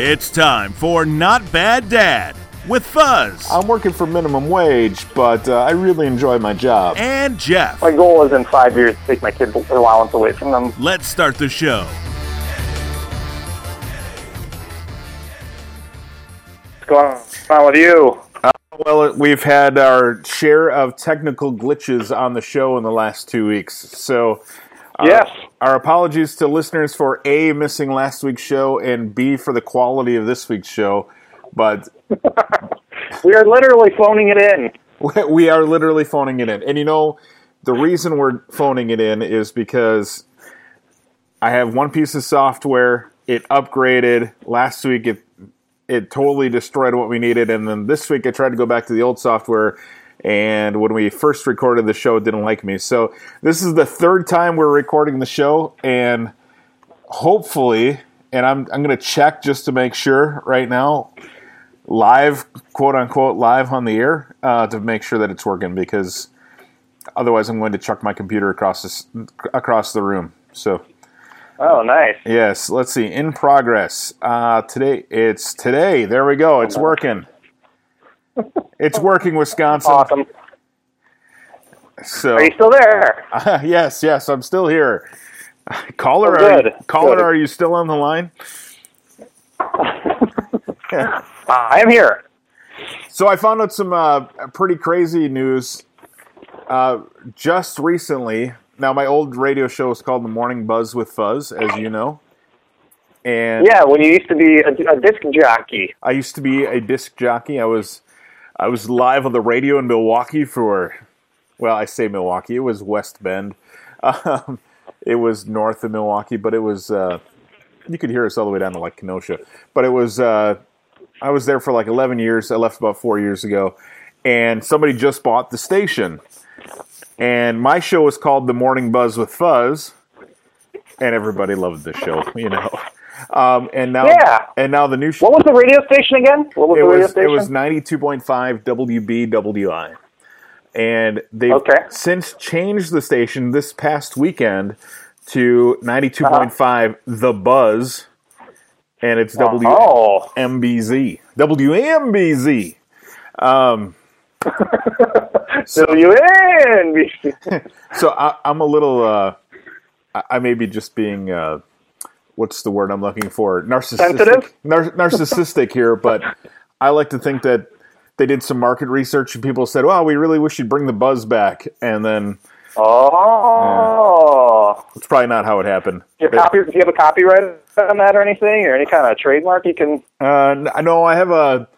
It's time for Not Bad Dad with Fuzz I'm working for minimum wage, but uh, I really enjoy my job. and Jeff. My goal is in five years to take my kids' allowance away from them. Let's start the show. What's going on with you? Well, we've had our share of technical glitches on the show in the last two weeks. So, uh, Yes. our apologies to listeners for A, missing last week's show, and B, for the quality of this week's show. But We are literally phoning it in. we are literally phoning it in. And you know, the reason we're phoning it in is because I have one piece of software. It upgraded last week. It it totally destroyed what we needed, and then this week I tried to go back to the old software. And when we first recorded the show, it didn't like me. So this is the third time we're recording the show, and hopefully, and I'm I'm going to check just to make sure right now live, quote unquote, live on the air uh, to make sure that it's working because otherwise I'm going to chuck my computer across this, across the room. So Oh, nice. yes, let's see. In progress. Uh, today it's today. There we go. It's working. It's working, Wisconsin. Awesome. So Are you still there? yes, yes, I'm still here. Caller, Oh, are, good, caller, good. are you still on the line? I am here. So I found out some uh, pretty crazy news uh, just recently. Now, my old radio show was called The Morning Buzz with Fuzz, as you know. And Yeah, when you used to be a, a disc jockey. I used to be a disc jockey. I was I was live on the radio in Milwaukee for well, I say Milwaukee. It was West Bend. Um, it was north of Milwaukee, but it was uh, you could hear us all the way down to like Kenosha. But it was uh, I was there for like 11 years. I left about four years ago, and somebody just bought the station. And my show was called The Morning Buzz with Fuzz, and everybody loved the show, you know. Um, and now, Yeah. and now the new show. What was the radio station again? What was It the radio was it was ninety two point five WBWI, and they've Okay. since changed the station this past weekend to ninety two point five The Buzz, and it's oh, WMBZ WMBZ. Um, so you in? so I, I'm a little. Uh, I, I may be just being. Uh, what's the word I'm looking for? Narcissistic. Nar- narcissistic here, but I like to think that they did some market research and people said, "Well, we really wish you'd bring the buzz back," and then Oh, it's probably not how it happened. do, you have copy, do you have a copyright on that or anything, or any kind of trademark you can? Uh, no, I have a.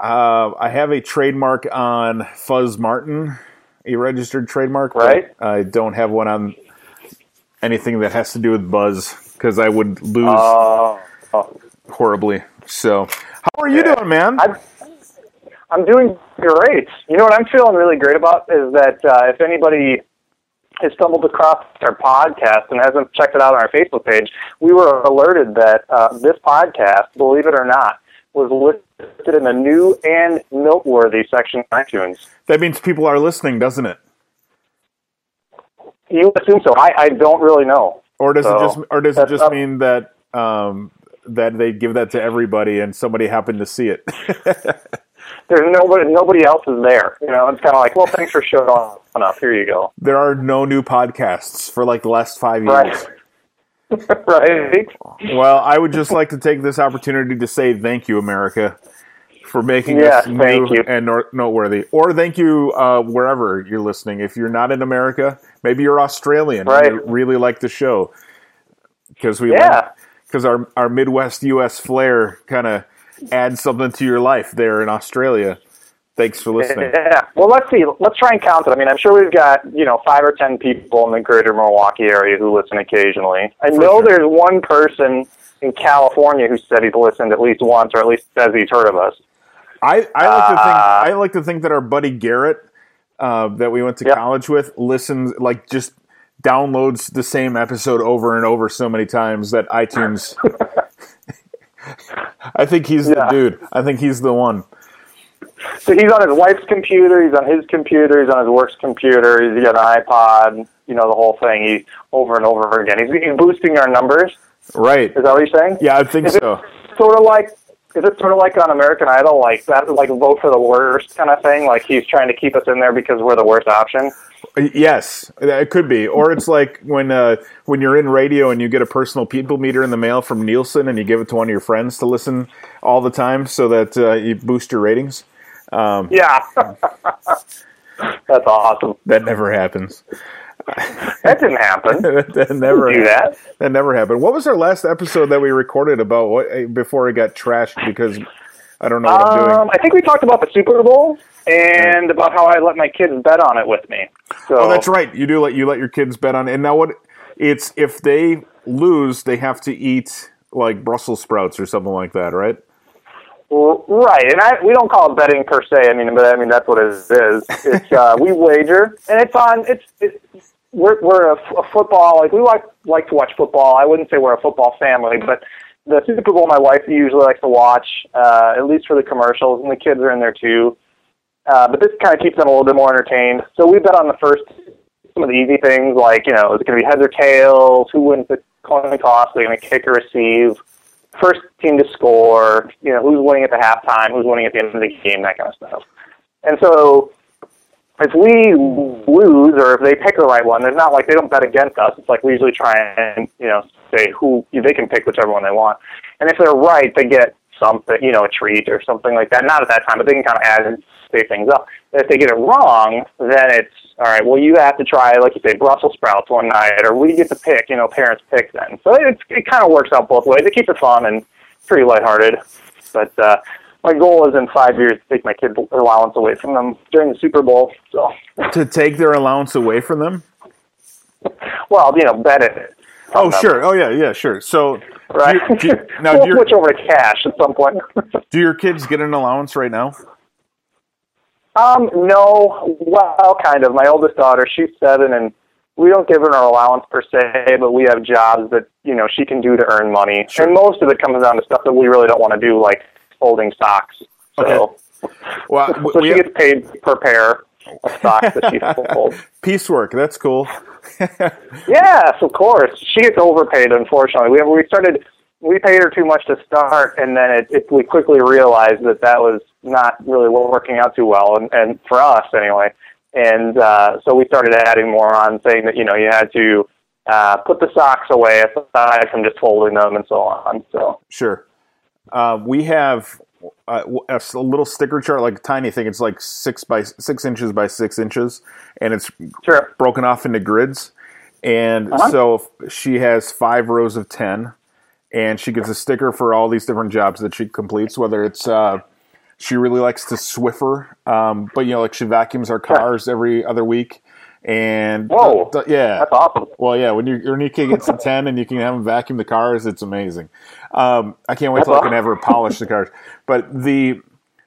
Uh, I have a trademark on Fuzz Martin, a registered trademark. Right. I don't have one on anything that has to do with Buzz because I would lose Oh, horribly. So, how are you Yeah. doing, man? I, I'm doing great. You know what I'm feeling really great about is that uh, if anybody has stumbled across our podcast and hasn't checked it out on our Facebook page, we were alerted that uh, this podcast, believe it or not, was listed in the new and noteworthy section of iTunes. that means people are listening, doesn't it? You assume so? I, I don't really know. Or does So, it just, or does it just up- mean that um, that they give that to everybody and somebody happened to see it? There's nobody. Nobody else is there. You know, it's kind of like, well, thanks for showing up. Here you go. there are no new podcasts for like the last five years. Right. right. Well, I would just like to take this opportunity to say thank you, America, for making thank new you. and noteworthy. Or thank you uh, wherever you're listening. If you're not in America, maybe you're Australian Right. you really like the show because we Yeah. because our our Midwest U.S. flair kind of adds something to your life there in Australia. Thanks for listening. Yeah. Well, let's see. Let's try and count it. I mean, I'm sure we've got you know five or ten people in the greater Milwaukee area who listen occasionally. I know sure. there's one person in California who said he's listened at least once, or at least says he's heard of us. I, I like to think Uh, I like to think that our buddy Garrett uh, that we went to Yep. college with listens like just downloads the same episode over and over so many times that iTunes. I think he's the dude. I think he's the one. So he's on his wife's computer, he's on his computer, he's on his work's computer, he's got an iPod, you know, the whole thing. He over and over again. He's, he's boosting our numbers. Right. Is that what you're saying? Yeah, I think Is so. sort of like is it sort of like on American Idol, like that, like vote for the worst kind of thing? Like he's trying to keep us in there because we're the worst option. Yes, it could be. Or it's like when uh, when you're in radio and you get a personal people meter in the mail from Nielsen and you give it to one of your friends to listen all the time so that uh, you boost your ratings. Yeah, that's awesome. That never happens. That didn't happen. that never Do that. That never happened. What was our last episode that we recorded about what, eh, before it got trashed because I don't know what I'm doing? Um, I think we talked about the Super Bowl and about how I let my kids bet on it with me. So Oh, that's right. You do let you let your kids bet on. it. And now what? It's if they lose, they have to eat like Brussels sprouts or something like that, right? Right, and I we don't call it betting per se. I mean, but I mean that's what it is. It's uh, we wager, and it's on. It's, it's we're we're a football like we like like to watch football. I wouldn't say we're a football family, but the Super Bowl my wife usually likes to watch, uh, at least for the commercials, and the kids are in there too. Uh, but this kind of keeps them a little bit more entertained. So we bet on the first some of the easy things like you know is it going to be heads or tails? Who wins the coin toss? Are they going to kick or receive? First team to score, you know, who's winning at the halftime, who's winning at the end of the game, that kind of stuff. And so if we lose or if they pick the right one, there's not like they don't bet against us. It's like we usually try and, you know, say who they can pick whichever one they want. And if they're right, they get something, you know, a treat or something like that. Not at that time, but they can kind of add and say things up. If they get it wrong, then it's all right. Well, you have to try, like you say, Brussels sprouts one night, or we get to pick. You know, parents pick then. So it it kind of works out both ways. It keeps it fun and pretty lighthearted. But uh, my goal is in five years to take my kids' allowance away from them during the Super Bowl. So, To take their allowance away from them. well, you know, bet it. Oh, them, sure. Oh, yeah, yeah, sure. So, Right. do you- do you- now, we'll do your, switch over to cash at some point. do your kids get an allowance right now? Um, no, well, kind of. My oldest daughter, she's seven, and we don't give her an allowance per se, but we have jobs that you know she can do to earn money, Sure. and most of it comes down to stuff that we really don't want to do, like folding socks. So, Well, so we she gets paid per pair of stocks that she folds. piecework. That's cool. Yes, of course. She gets overpaid. Unfortunately, we have, we started. We paid her too much to start, and then it, it, we quickly realized that that was not really working out too well, and, and for us anyway. And uh, so we started adding more on, saying that you know you had to uh, put the socks away aside from just folding them and so on. So Sure. Uh, we have uh, a little sticker chart, like a tiny thing. It's like six by six inches by six inches, and it's sure, broken off into grids. And Uh-huh. so she has five rows of 10, and she gets a sticker for all these different jobs that she completes, whether it's uh, she really likes to Swiffer, um, but you know, like she vacuums our cars every other week. And Whoa. th- yeah, that's awesome. well, yeah, when, you when your kid gets to 10 and you can have them vacuum the cars, it's amazing. Um, I can't wait till I can have her polish the cars. But the,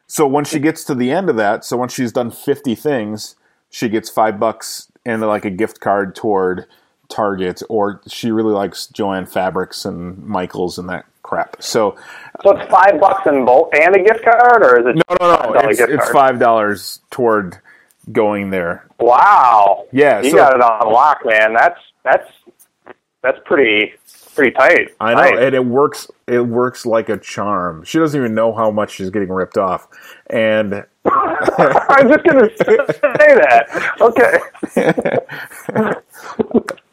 so when she gets to the end of that, so once she's done 50 things, she gets five bucks and like a gift card toward Target, or she really likes Jo-Ann Fabrics and Michaels and that crap. So, So it's five bucks in both and a gift card, or is it? no, no, no, $5 it's, it's $5 toward going there. Wow. Yeah, you so- got it on lock, man. That's that's that's pretty pretty tight. I know, and it works. It works like a charm. She doesn't even know how much she's getting ripped off, and I'm just going to say that. Okay.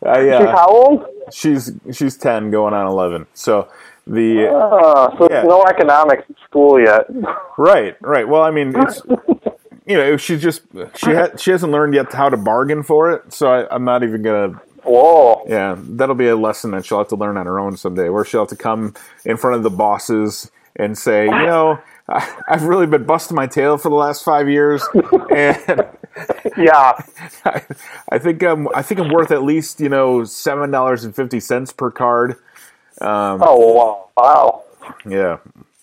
I, She's uh, how old? she's she's ten, going on eleven. So the Uh, so Yeah. no economics school yet. right, right. Well, I mean, it's you know, she's just she ha- she hasn't learned yet how to bargain for it. So I, I'm not even gonna. Whoa. Yeah, that'll be a lesson that she'll have to learn on her own someday, where she'll have to come in front of the bosses and say, you know, I, I've really been busting my tail for the last five years, and Yeah. I, I think I'm I think I'm worth at least you know seven dollars and fifty cents per card. Um, oh, wow. wow. Yeah,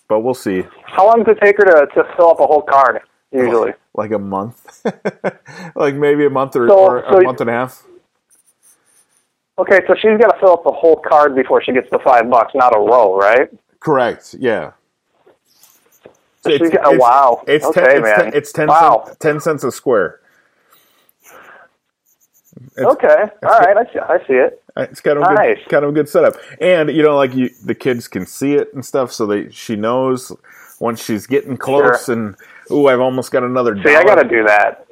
but we'll see. How long does it take her to, to fill up a whole card, usually? Like a month, like maybe a month or, So- or a month and a half. Okay, so she's got to fill up the whole card before she gets the five bucks, not a row, right? Correct. Yeah. She got- oh, wow. It's Okay, ten, it's ten, it's 10 Wow. cents, 10 cents a square. It's, Okay, all right, I see, I see it. It's kind of a Nice. good, kind of a good setup, and you know, like you, the kids can see it and stuff, so they she knows once she's getting close, Sure. and ooh, I've almost got another. See, I got to do that.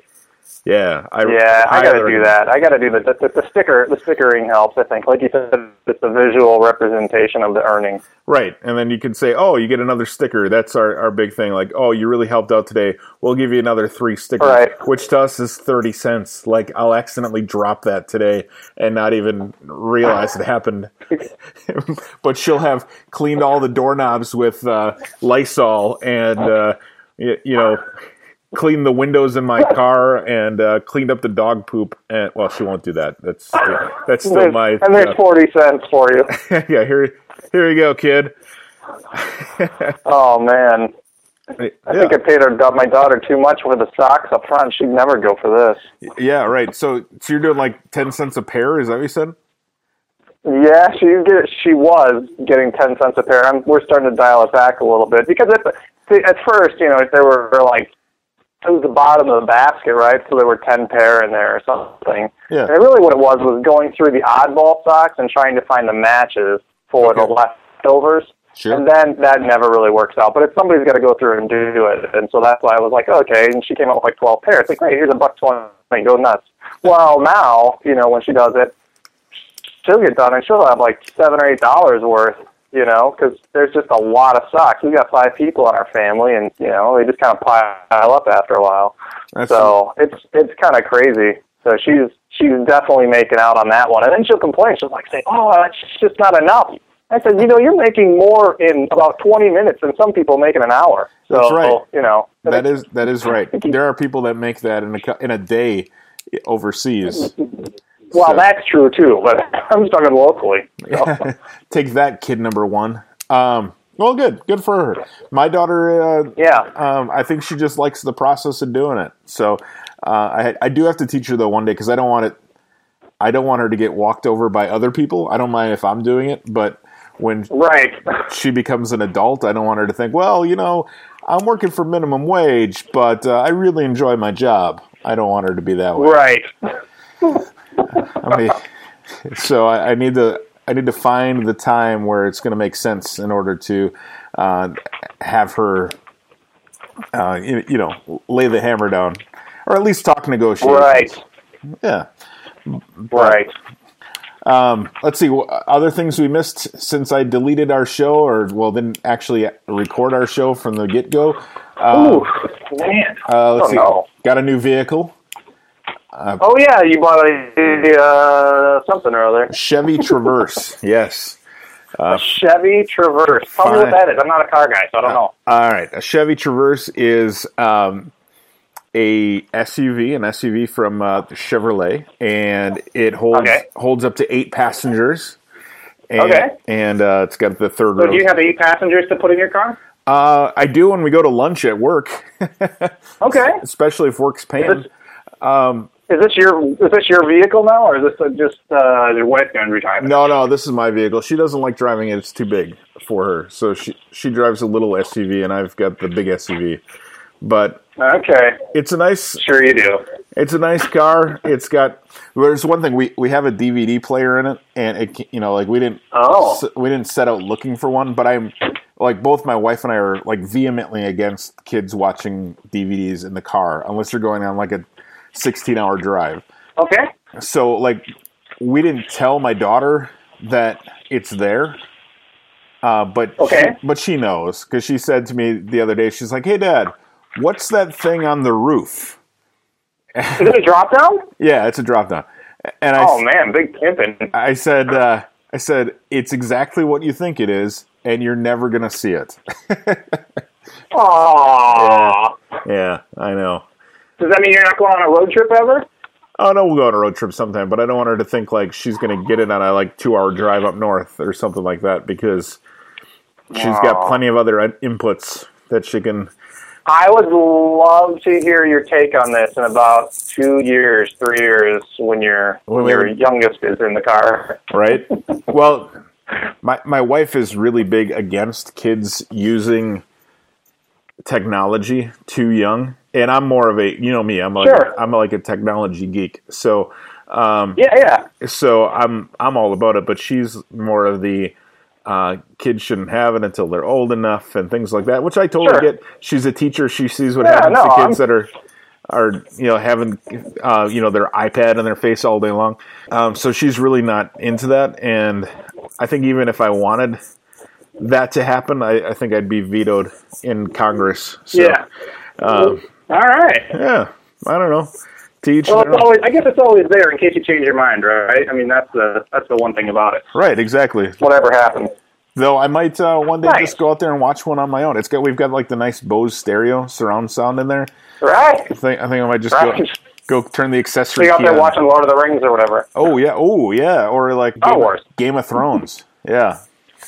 Yeah, I, Yeah, I got to do that. I got to do the, the the sticker. The stickering helps. I think, like you said, it's a visual representation of the earnings. Right, and then you can say, "Oh, you get another sticker." That's our, our big thing. Like, "Oh, you really helped out today. We'll give you another three stickers," Right. which to us is thirty cents. Like, I'll accidentally drop that today and not even realize it happened. but she'll have cleaned all the doorknobs with uh, Lysol and uh, you, you know cleaned the windows in my car and uh, cleaned up the dog poop. And well, she won't do that. That's that's still There's- my and there's uh, forty cents for you. yeah. Here here you go, kid. Oh man, I Yeah. think I paid da- my daughter too much for the socks up front. She'd never go for this. Yeah, right. So, so you're doing like ten cents a pair? Is that what you said? Yeah, she get she was getting ten cents a pair. I'm, we're starting to dial it back a little bit because at at first, you know, there were like it was the bottom of the basket, right? So there were ten pair in there or something. Yeah. And really, what it was was going through the oddball socks and trying to find the matches for the leftovers. Sure. And then that never really works out. But if somebody's got to go through and do it, and so that's why I was like, okay. And she came up with like twelve pairs. Like, great, here's a buck twenty. Go nuts. Well, now you know when she does it, she'll get done and she'll have like seven or eight dollars worth. You know, because there's just a lot of socks. We've got five people in our family, and you know they just kind of pile up after a while. That's So it's it's kind of crazy. So she's she's definitely making out on that one, and then she'll complain. She'll like say, "Oh, it's just not enough." I said, "You know, you're making more in about 20 minutes than some people make in an hour." So That's right. you know that is that is right. There are people that make that in a in a day overseas. Well, So- that's true too, but I'm just talking locally. So. Take that, kid number one. Um, well, good, good for her. My daughter, uh, Yeah. um, I think she just likes the process of doing it. So uh, I I do have to teach her though one day because I don't want it. I don't want her to get walked over by other people. I don't mind if I'm doing it, but when Right. she becomes an adult, I don't want her to think, well, you know, I'm working for minimum wage, but uh, I really enjoy my job. I don't want her to be that way. Right. I mean, so I, I need to I need to find the time where it's going to make sense in order to uh, have her, uh, you, you know, lay the hammer down, or at least talk negotiations. Right. Yeah. Right. Um, let's see. Other things we missed since I deleted our show, or well, didn't actually record our show from the get go. Ooh, man. Uh, let's oh, see. Got a new vehicle, Oh yeah, you bought a uh, something or other. Chevy Traverse. yes. A Chevy Traverse. Tell me what fine. that is. I'm not a car guy, so I don't know. All right, a Chevy Traverse is um, a SUV, an SUV from uh, Chevrolet, and it holds Okay. holds up to eight passengers. And, Okay. and uh, it's got the third So row. do you have eight passengers to put in your car? uh, I do when we go to lunch at work, Okay. especially if work's paying. Is this your is this your vehicle now, or is this just uh, your wife going to driving? No, no, this is my vehicle. She doesn't like driving it; it's too big for her. So she she drives a little SUV, and I've got the big SUV. But Okay. it's a nice Sure you do. It's a nice car. It's got. There's one thing we we have a DVD player in it, and it you know like we didn't Oh. s- we didn't set out looking for one, but I'm like both my wife and I are like vehemently against kids watching DVDs in the car unless you're going on like a 16 hour drive. Okay. So like we didn't tell my daughter that it's there. Uh, but Okay. she, but she knows because she said to me the other day. She's like, "Hey, Dad, what's that thing on the roof?" Is it a drop down? Yeah, it's a drop down. And I, Oh man, big pimping. I said, uh, I said, it's exactly what you think it is, and you're never gonna see it. Aww. yeah, I know. Does that mean you're not going on a road trip ever? Oh no, we'll go on a road trip sometime, but I don't want her to think like she's gonna get it on a like two hour drive up north or something like that because she's got plenty of other inputs that she can. I would love to hear your take on this in about two years, three years, when your When when your youngest is in the car. right? well, my my wife is really big against kids using technology too young, and I'm more of a you know me. I'm like Sure. I'm like a technology geek. So um, Yeah, yeah. so I'm I'm all about it. But she's more of the uh, kids shouldn't have it until they're old enough and things like that, which I totally Sure. get. She's a teacher. She sees what Yeah, happens no, to kids I'm- that are are you know having uh, you know their iPad in their face all day long. Um, so she's really not into that, and I think even if I wanted that to happen, I, I think I'd be vetoed in Congress. So, Yeah. um, All right. yeah. I don't know. Teach Well, it's always, I guess it's always there in case you change your mind, right? I mean, that's the that's the one thing about it. right, exactly. Whatever happens. Though I might uh, one day Nice. just go out there and watch one on my own. It's got we've got like the nice Bose stereo surround sound in there. Right. I think I think I might just Right. go go turn the So accessory. you're out there on. watching Lord of the Rings or whatever. Oh yeah, oh yeah, or like Star Game, Wars. Game of Thrones. Yeah,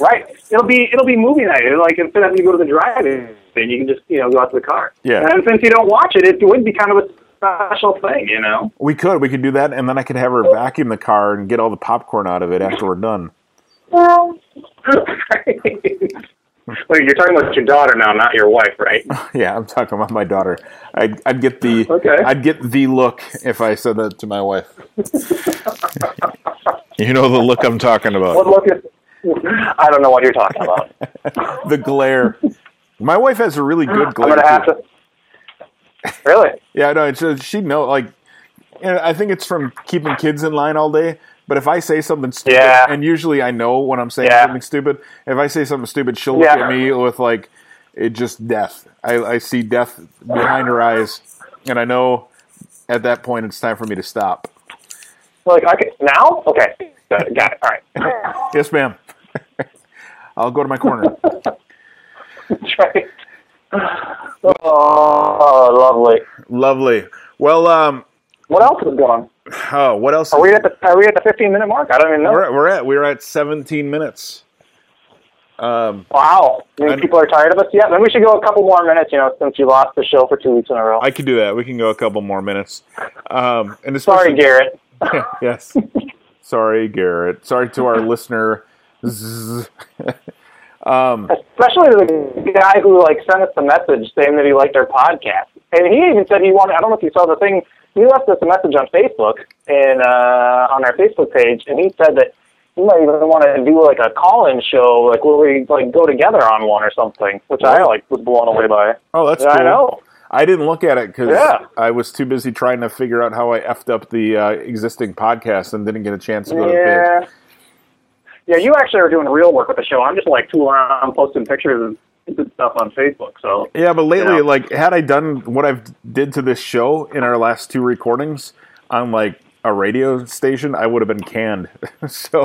Right. It'll be it'll be movie night. It'll, like instead of you go to the drive-in, then you can just you know go out to the car. Yeah. And since you don't watch it, it would be kind of a special thing, you know. we could we could do that, and then I could have her vacuum the car and get all the popcorn out of it after we're done. Well. Wait, you're talking about your daughter now, not your wife, right? Yeah, I'm talking about my daughter. I'd, I'd get the Okay. I'd get the look if I said that to my wife. you know the look I'm talking about. What look is? I don't know what you're talking about. the glare. My wife has a really good I'm glare. gonna have too. to. Really? Yeah, no, it's uh, just, she'd know. Like, you know, I think it's from keeping kids in line all day. But if I say something stupid, Yeah. and usually I know when I'm saying Yeah. something stupid, if I say something stupid, she'll look Yeah. at me with like, it just death. I, I see death behind her eyes, and I know at that point it's time for me to stop. Like, okay, now? Okay. Got it. All right. Yes, ma'am. I'll go to my corner. That's right. Oh, lovely. Lovely. Well, um, What else is going on? oh, what else? Are we at the Are we at the 15 minute mark? I don't even know. we're, at- we're at we're at 17 minutes. Um, Wow. You I- think people are tired of us yet? Then we should go a couple more minutes. You know, since you lost the show for two weeks in a row. I could do that. We can go a couple more minutes. Um, and Sorry, Garrett. yes. Sorry, Garrett. Sorry to our listener. Zzz. Especially the guy who like sent us the message saying that he liked our podcast, and he even said he wanted. I don't know if you saw the thing. He left us a message on Facebook and uh, on our Facebook page, and he said that he might even want to do like a call-in show, like where we like go together on one or something, which I like was blown away by. Oh, that's cool. I know. I didn't look at it because Yeah. I was too busy trying to figure out how I effed up the uh, existing podcast and didn't get a chance to go to the page. Yeah, you actually are doing real work with the show. I'm just like tooling around, posting pictures and stuff on Facebook. So Yeah, but lately, Yeah. like, had I done what I've did to this show in our last two recordings on like a radio station, I would have been canned. so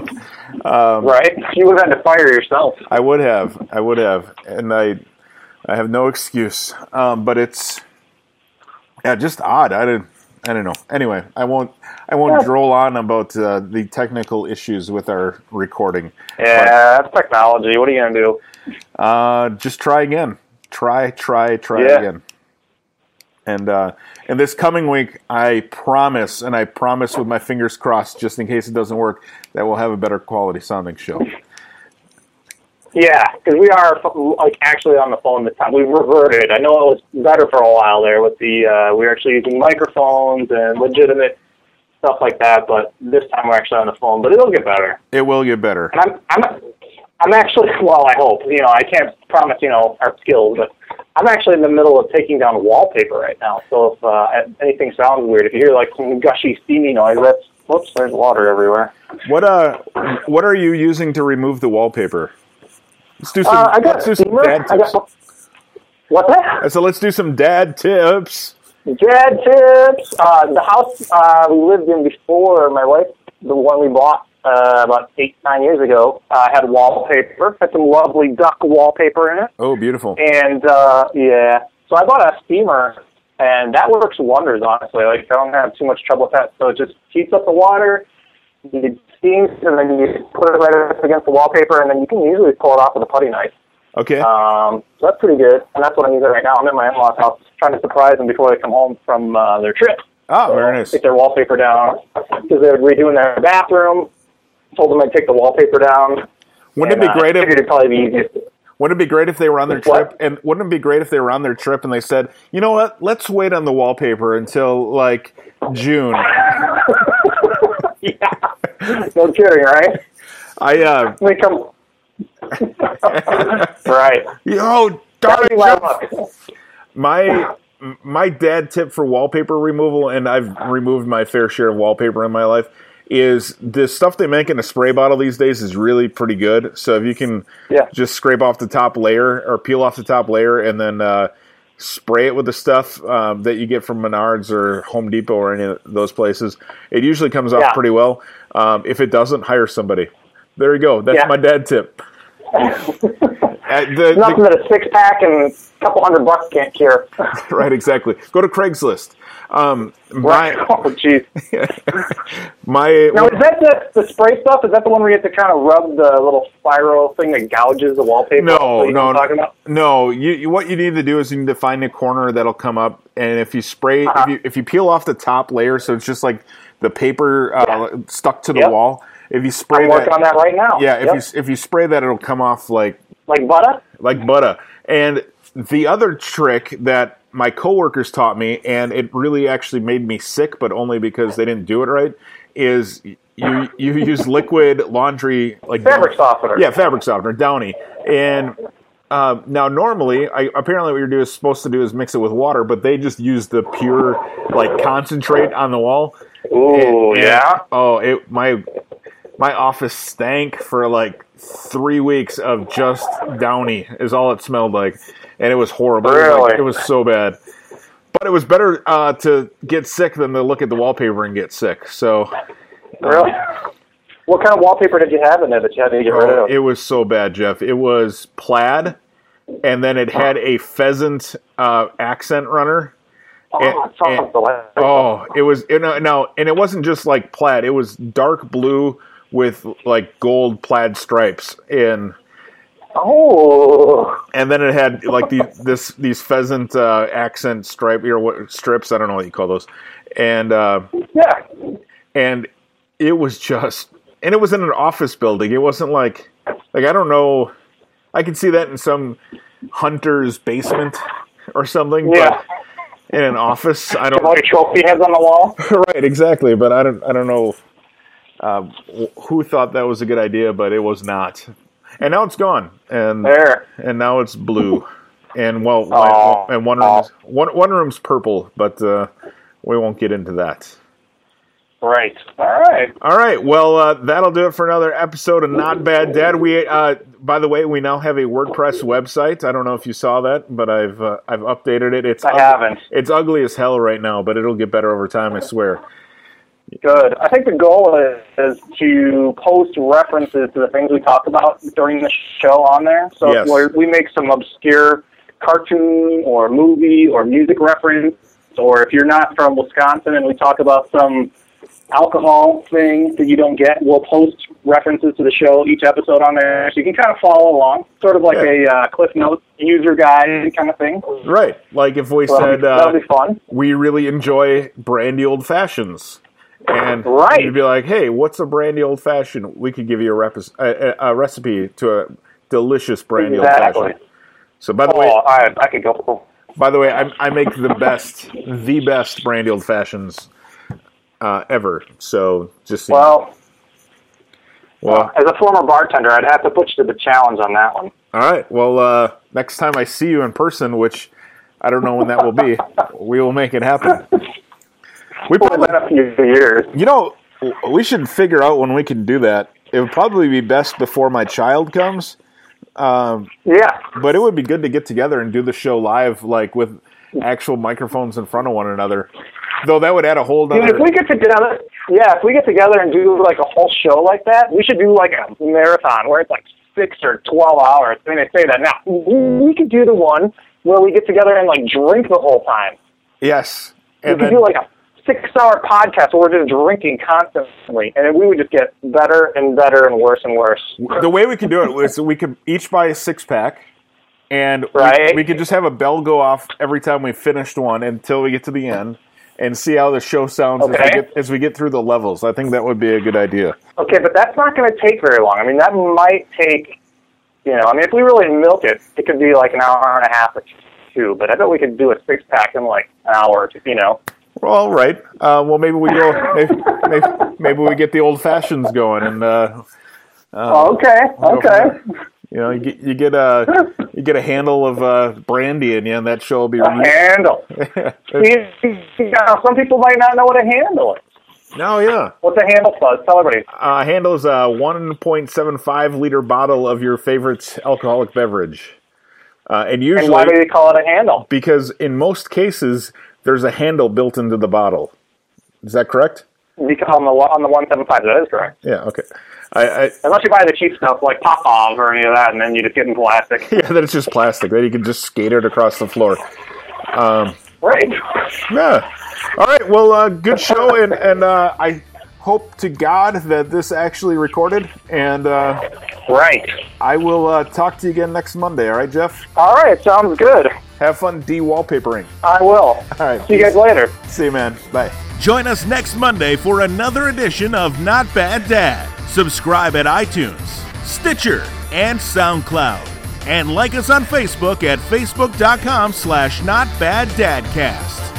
um, right, you would have had to fire yourself. I would have, I would have, and I, I have no excuse. Um, but it's, yeah, just odd. I didn't, I don't know. Anyway, I won't, I won't Yeah. droll on about uh, the technical issues with our recording. Yeah, that's technology. What are you gonna do? Uh, just try again. Try, try, try Yeah. again. And uh, and this coming week, I promise, and I promise with my fingers crossed, just in case it doesn't work, that we'll have a better quality sounding show. Yeah, because we are like actually on the phone this time. We reverted. I know it was better for a while there with the uh, we were actually using microphones and legitimate stuff like that, but this time we're actually on the phone. But it'll get better. It will get better. And I'm I'm I'm actually well, I hope. You know, I can't promise you know our skills, but I'm actually in the middle of taking down wallpaper right now. So if uh, anything sounds weird, if you hear like some gushy, steamy noise, that's whoops, there's water everywhere. What uh, what are you using to remove the wallpaper? Let's do some. Uh, I got let's do some steamer. dad I tips. got what's that? So let's do some dad tips. Dad tips. Uh, the house uh, we lived in before, my wife, the one we bought uh, about eight, nine years ago, uh, had wallpaper. Had some lovely duck wallpaper in it. Oh, beautiful. And uh, yeah, so I bought a steamer, and that works wonders. Honestly, like I don't have too much trouble with that. So it just heats up the water, it steams, and then you put it right up against the wallpaper, and then you can usually pull it off with a putty knife. Okay. Um, so that's pretty good, and that's what I'm using right now. I'm at my in-laws' house, trying to surprise them before they come home from uh, their trip. ah, very nice. Take their wallpaper down because they were redoing their bathroom. Told them I'd take the wallpaper down. Wouldn't and, it be uh, great figured if it'd probably be easiest. Wouldn't it be great if they were on their What? trip? And wouldn't it be great if they were on their trip and they said, "You know what? Let's wait on the wallpaper until like June." yeah. No kidding, right? I uh, They come. right. yo, darn it, be Jeff. luck. my my dad tip for wallpaper removal, and I've removed my fair share of wallpaper in my life. Is the stuff they make in a spray bottle these days is really pretty good. So if you can Yeah. just scrape off the top layer or peel off the top layer and then uh, spray it with the stuff um, that you get from Menards or Home Depot or any of those places, it usually comes off Yeah. pretty well. Um, if it doesn't, hire somebody. There you go. That's Yeah. my dad tip. The- the- Nothing that a six pack and a couple hundred bucks can't cure. right, exactly. Go to Craigslist. Um, Right. my Oh, jeez. my Now, is that the, the spray stuff? Is that the one where you have to kind of rub the little spiral thing that gouges the wallpaper? no off? You know no what I'm talking about? no. You, you what you need to do is you need to find a corner that'll come up, and if you spray Uh-huh. if you if you peel off the top layer, so it's just like the paper uh, Yeah. stuck to the Yep. wall. If you spray I'm that, working on that right now. yeah, if Yep. you if you spray that, it'll come off like like butter. like butter. And the other trick that my coworkers taught me, and it really actually made me sick, but only because they didn't do it right, is you you use liquid laundry like Fabric softener. Yeah, fabric softener, Downy. And uh, now normally, I, apparently what you're doing, supposed to do is mix it with water, but they just use the pure like concentrate on the wall. And- yeah. Oh, it my my office stank for like three weeks of just Downy is all it smelled like, and it was horrible. It was, like- Really? it was so bad. But it was better uh, to get sick than to look at the wallpaper and get sick. So Really? What kind of wallpaper did you have in there that you had to get rid oh, of? it was so bad, Jeff. It was plaid, and then it had a pheasant uh, accent runner. oh, and- Oh, it was you know, no, and it wasn't just like plaid. It was dark blue with like gold plaid stripes in, Oh, and then it had like the, this these pheasant uh, accent stripe or what strips. I don't know what you call those, and uh, yeah. and it was just, and it was in an office building. It wasn't like like I don't know. I could see that in some hunter's basement or something, Yeah. but in an office, I don't. your trophy heads on the wall. right, exactly. But I don't. I don't know uh, who thought that was a good idea, but it was not. And now it's gone, and There. and now it's blue, and well, Oh. and one room's one one room's purple, but uh, we won't get into that. Right. All right. All right, well, uh, that'll do it for another episode of Not Bad Dad. We, uh, by the way, we now have a WordPress website. I don't know if you saw that, but I've uh, I've updated it. It's I ug- haven't. It's ugly as hell right now, but it'll get better over time. I swear. Good. I think the goal is, is to post references to the things we talk about during the show on there. So Yes. if we make some obscure cartoon or movie or music reference, or if you're not from Wisconsin and we talk about some alcohol thing that you don't get, we'll post references to the show each episode on there, so you can kind of follow along, sort of like Yeah. a uh, Cliff Notes user guide kind of thing. Right, like if we So said that'll uh, be fun. we really enjoy brandy old fashions, and Right. you'd be like, "Hey, what's a brandy old fashioned?" We could give you a, rep- a, a, recipe to a delicious brandy old Exactly. fashioned. So, by the Oh, way, I, I could go. By the way, I, I make the best, the best brandy old fashions uh, ever. So just you know. Well, well, as a former bartender, I'd have to put you to the challenge on that one. all right. Well, uh, next time I see you in person, which I don't know when that will be, we will make it happen. We probably, been a few years. you know, we should figure out when we can do that. It would probably be best before my child comes, um, Yeah. but it would be good to get together and do the show live, like with actual microphones in front of one another. Though that would add a whole Dude, other. if we get together, yeah, if we get together and do like a whole show like that, we should do like a marathon where it's like six or twelve hours. I mean, they say that now. We could do the one where we get together and like drink the whole time. yes, We could then do like a six-hour podcast where we're just drinking constantly, and then we would just get better and better and worse and worse. the way we could do it was we could each buy a six pack, and we- we, could just have a bell go off every time we finished one until we get to the end, and see how the show sounds as, we get, as we get through the levels. I think that would be a good idea. Okay, but that's not going to take very long. I mean, that might take You know, I mean, if we really milk it, it could be like an hour and a half or two. But I bet we could do a six pack in like an hour or two. You know. Well, all right. Uh, well, maybe we go. Maybe, maybe, maybe we get the old fashions going, and uh, Oh, okay. Okay. You know, you get you get a you get a handle of uh, brandy in you, and that show will be. A handle. See, you know, some people might not know what a handle is. no, yeah. What's a handle, Fuzz? Tell everybody. Uh, handle is a 1.75 liter bottle of your favorite alcoholic beverage, uh, and usually And why do they call it a handle? because in most cases there's a handle built into the bottle. Is that correct? Because on the on the one seven five, that is correct. Yeah. Okay. I, I Unless you buy the cheap stuff like Popov or any of that, and then you just get in plastic. yeah, that it's just plastic. Then you can just skate it across the floor. Right. Yeah. All right. Well, uh, good show, and and uh, I hope to God that this actually recorded, and uh, Right. I will uh, talk to you again next Monday. All right, Jeff. All right. Sounds good. Have fun de-wallpapering. I will. All right. See you guys later. See you, man. Bye. Join us next Monday for another edition of Not Bad Dad. Subscribe at iTunes, Stitcher, and SoundCloud. And like us on Facebook at facebook.com slash notbaddadcast.